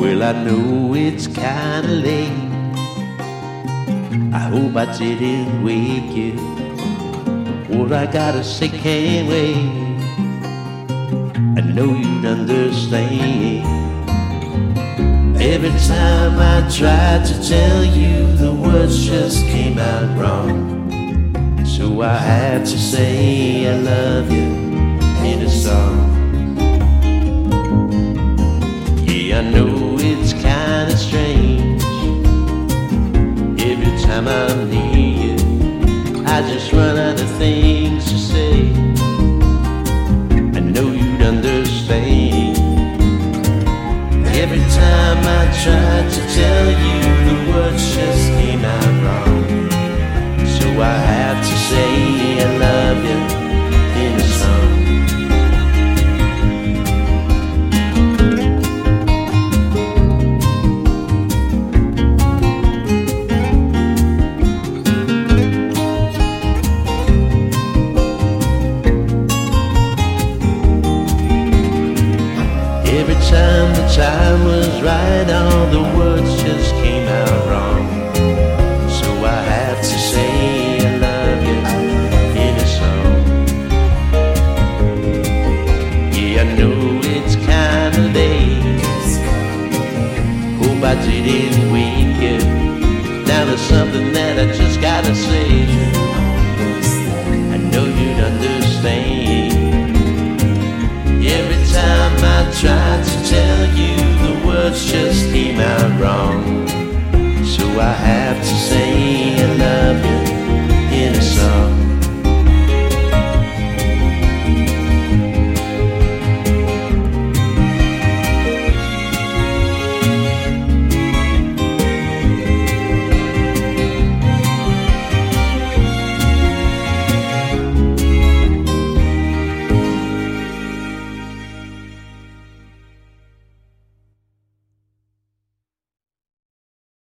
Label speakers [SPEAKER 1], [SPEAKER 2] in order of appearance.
[SPEAKER 1] Well, I know it's kinda late. I hope I didn't wake you. What I gotta say can't wait. I know you'd understand. Every time I tried to tell you, the words just came out wrong. So I had to say I love you in a song. Time I'm near you, I just run out of things to say. I know you'd understand. Every time I tried to tell you, time the time was right, all the words just came out wrong. So I have to say I love you in a song. Yeah, I know it's kinda late. Hope I didn't wake you. Now there's something that I just gotta say. Wrong. So I have to you